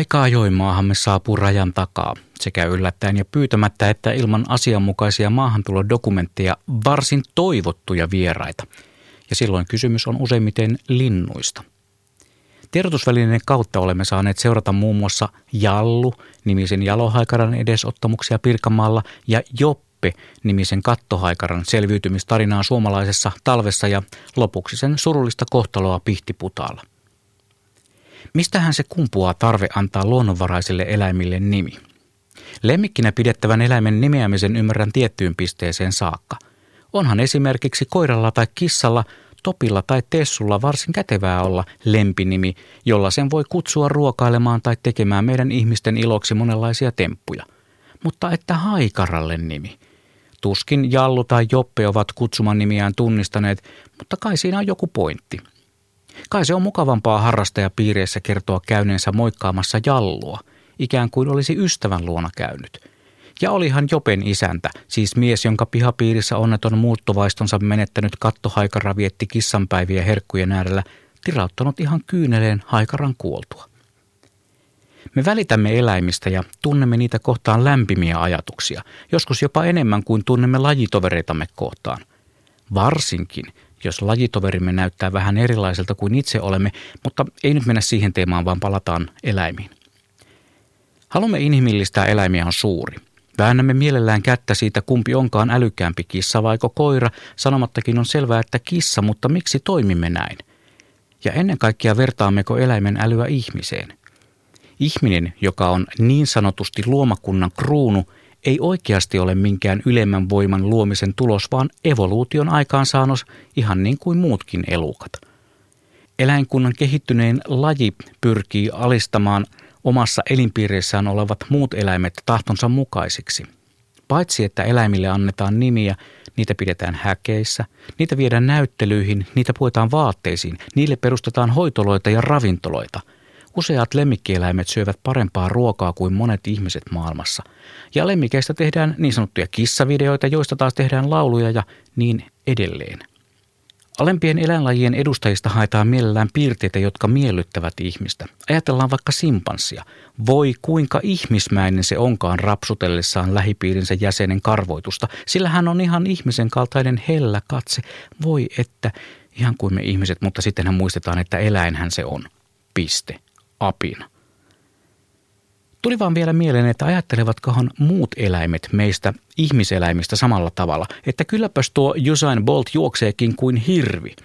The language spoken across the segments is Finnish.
Aika ajoin maahamme saapuu rajan takaa, sekä yllättäen ja pyytämättä että ilman asianmukaisia maahantulodokumentteja varsin toivottuja vieraita. Ja silloin kysymys on useimmiten linnuista. Tiedotusvälineiden kautta olemme saaneet seurata muun muassa Jallu, nimisen jalohaikaran edesottamuksia Pirkanmaalla, ja Joppe, nimisen kattohaikaran selviytymistarinaa suomalaisessa talvessa ja lopuksi sen surullista kohtaloa Pihtiputaalla. Mistähän se kumpuaa tarve antaa luonnonvaraisille eläimille nimi? Lemmikkinä pidettävän eläimen nimeämisen ymmärrän tiettyyn pisteeseen saakka. Onhan esimerkiksi koiralla tai kissalla, topilla tai tessulla varsin kätevää olla lempinimi, jolla sen voi kutsua ruokailemaan tai tekemään meidän ihmisten iloksi monenlaisia temppuja. Mutta että haikaralle nimi. Tuskin Jallu tai Joppe ovat kutsuman nimiään tunnistaneet, mutta kai siinä on joku pointti – Kai se on mukavampaa harrastajapiireissä kertoa käyneensä moikkaamassa jallua, ikään kuin olisi ystävän luona käynyt. Ja olihan Jopen isäntä, siis mies, jonka pihapiirissä onneton muuttovaistonsa menettänyt kattohaikara vietti kissanpäiviä herkkujen äärellä, tirauttanut ihan kyyneleen haikaran kuoltua. Me välitämme eläimistä ja tunnemme niitä kohtaan lämpimiä ajatuksia, joskus jopa enemmän kuin tunnemme lajitovereitamme kohtaan. Varsinkin, jos lajitoverimme näyttää vähän erilaiselta kuin itse olemme, mutta ei nyt mennä siihen teemaan, vaan palataan eläimiin. Haluamme inhimillistää eläimiä on suuri. Väännämme mielellään kättä siitä, kumpi onkaan älykkäämpi kissa vaiko koira, sanomattakin on selvää, että kissa, mutta miksi toimimme näin? Ja ennen kaikkea vertaammeko eläimen älyä ihmiseen? Ihminen, joka on niin sanotusti luomakunnan kruunu, ei oikeasti ole minkään ylemmän voiman luomisen tulos, vaan evoluution aikaansaannos ihan niin kuin muutkin elukat. Eläinkunnan kehittyneen laji pyrkii alistamaan omassa elinpiireissään olevat muut eläimet tahtonsa mukaisiksi. Paitsi että eläimille annetaan nimiä, niitä pidetään häkeissä, niitä viedään näyttelyihin, niitä puetaan vaatteisiin, niille perustetaan hoitoloita ja ravintoloita – Useat lemmikkieläimet syövät parempaa ruokaa kuin monet ihmiset maailmassa. Ja lemmikeistä tehdään niin sanottuja kissavideoita, joista taas tehdään lauluja ja niin edelleen. Alempien eläinlajien edustajista haetaan mielellään piirteitä, jotka miellyttävät ihmistä. Ajatellaan vaikka simpanssia. Voi kuinka ihmismäinen se onkaan rapsutellessaan lähipiirinsä jäsenen karvoitusta, sillä hän on ihan ihmisen kaltainen hellä katse. Voi että, ihan kuin me ihmiset, mutta sittenhän muistetaan, että eläinhän se on. Piste apina. Tuli vaan vielä mieleen, että ajattelevatkohan muut eläimet meistä ihmiseläimistä samalla tavalla, että kylläpäs tuo Usain Bolt juokseekin kuin hirvi.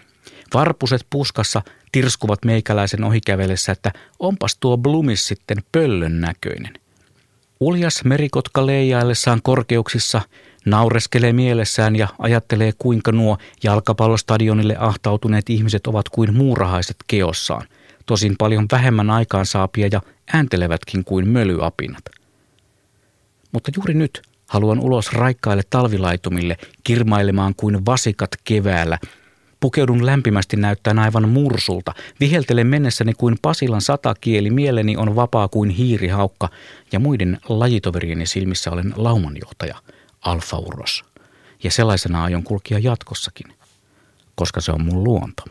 Varpuset puskassa tirskuvat meikäläisen ohikävelessä, että onpas tuo Blumis sitten pöllön näköinen. Uljas merikotka leijaillessaan korkeuksissa naureskelee mielessään ja ajattelee kuinka nuo jalkapallostadionille ahtautuneet ihmiset ovat kuin muurahaiset keossaan – tosin paljon vähemmän aikaansaapia ja ääntelevätkin kuin mölyapinat. Mutta juuri nyt haluan ulos raikkaille talvilaitumille kirmailemaan kuin vasikat keväällä. Pukeudun lämpimästi näyttää aivan mursulta. Viheltelen mennessäni kuin Pasilan satakieli, mieleni on vapaa kuin hiirihaukka ja muiden lajitoverieni silmissä olen laumanjohtaja, alfauros. Ja sellaisena aion kulkia jatkossakin, koska se on mun luonto.